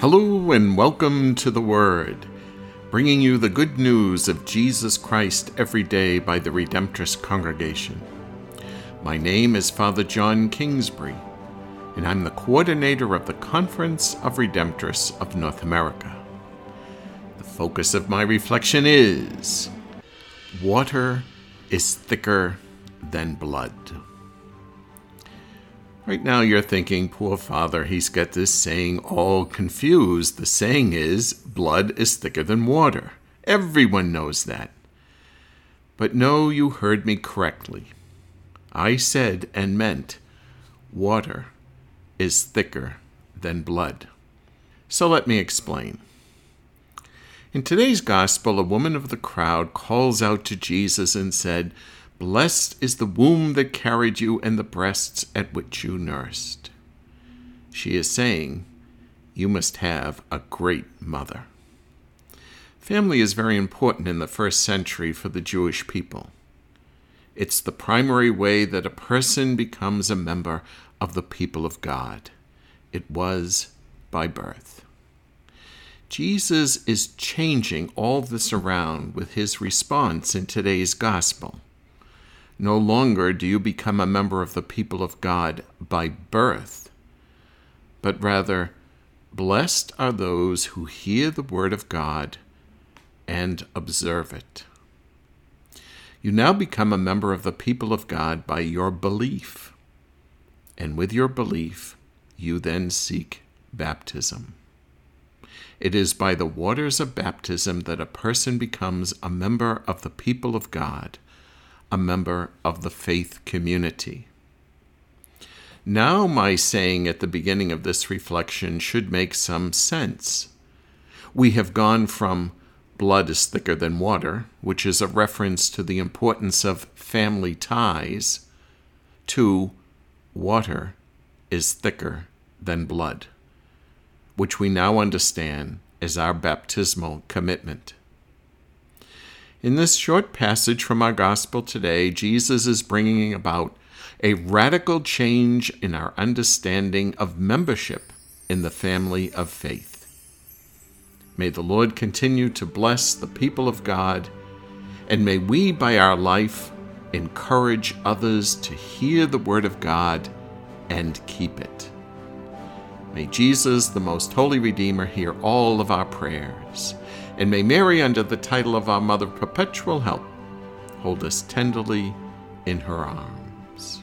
Hello and welcome to the Word, bringing you the good news of Jesus Christ every day by the Redemptorist Congregation. My name is Father John Kingsbury, and I'm the coordinator of the Conference of Redemptorists of North America. The focus of my reflection is Water is thicker than blood. Right now, you're thinking, poor father, he's got this saying all confused. The saying is, blood is thicker than water. Everyone knows that. But no, you heard me correctly. I said and meant, water is thicker than blood. So let me explain. In today's gospel, a woman of the crowd calls out to Jesus and said, Blessed is the womb that carried you and the breasts at which you nursed. She is saying, You must have a great mother. Family is very important in the first century for the Jewish people. It's the primary way that a person becomes a member of the people of God. It was by birth. Jesus is changing all this around with his response in today's gospel. No longer do you become a member of the people of God by birth, but rather, blessed are those who hear the word of God and observe it. You now become a member of the people of God by your belief. And with your belief, you then seek baptism. It is by the waters of baptism that a person becomes a member of the people of God a member of the faith community. Now, my saying at the beginning of this reflection should make some sense. We have gone from blood is thicker than water, which is a reference to the importance of family ties, to water is thicker than blood, which we now understand as our baptismal commitment. In this short passage from our gospel today, Jesus is bringing about a radical change in our understanding of membership in the family of faith. May the Lord continue to bless the people of God, and may we, by our life, encourage others to hear the Word of God and keep it. May Jesus, the most holy Redeemer, hear all of our prayers and may Mary, under the title of our Mother Perpetual Help, hold us tenderly in her arms.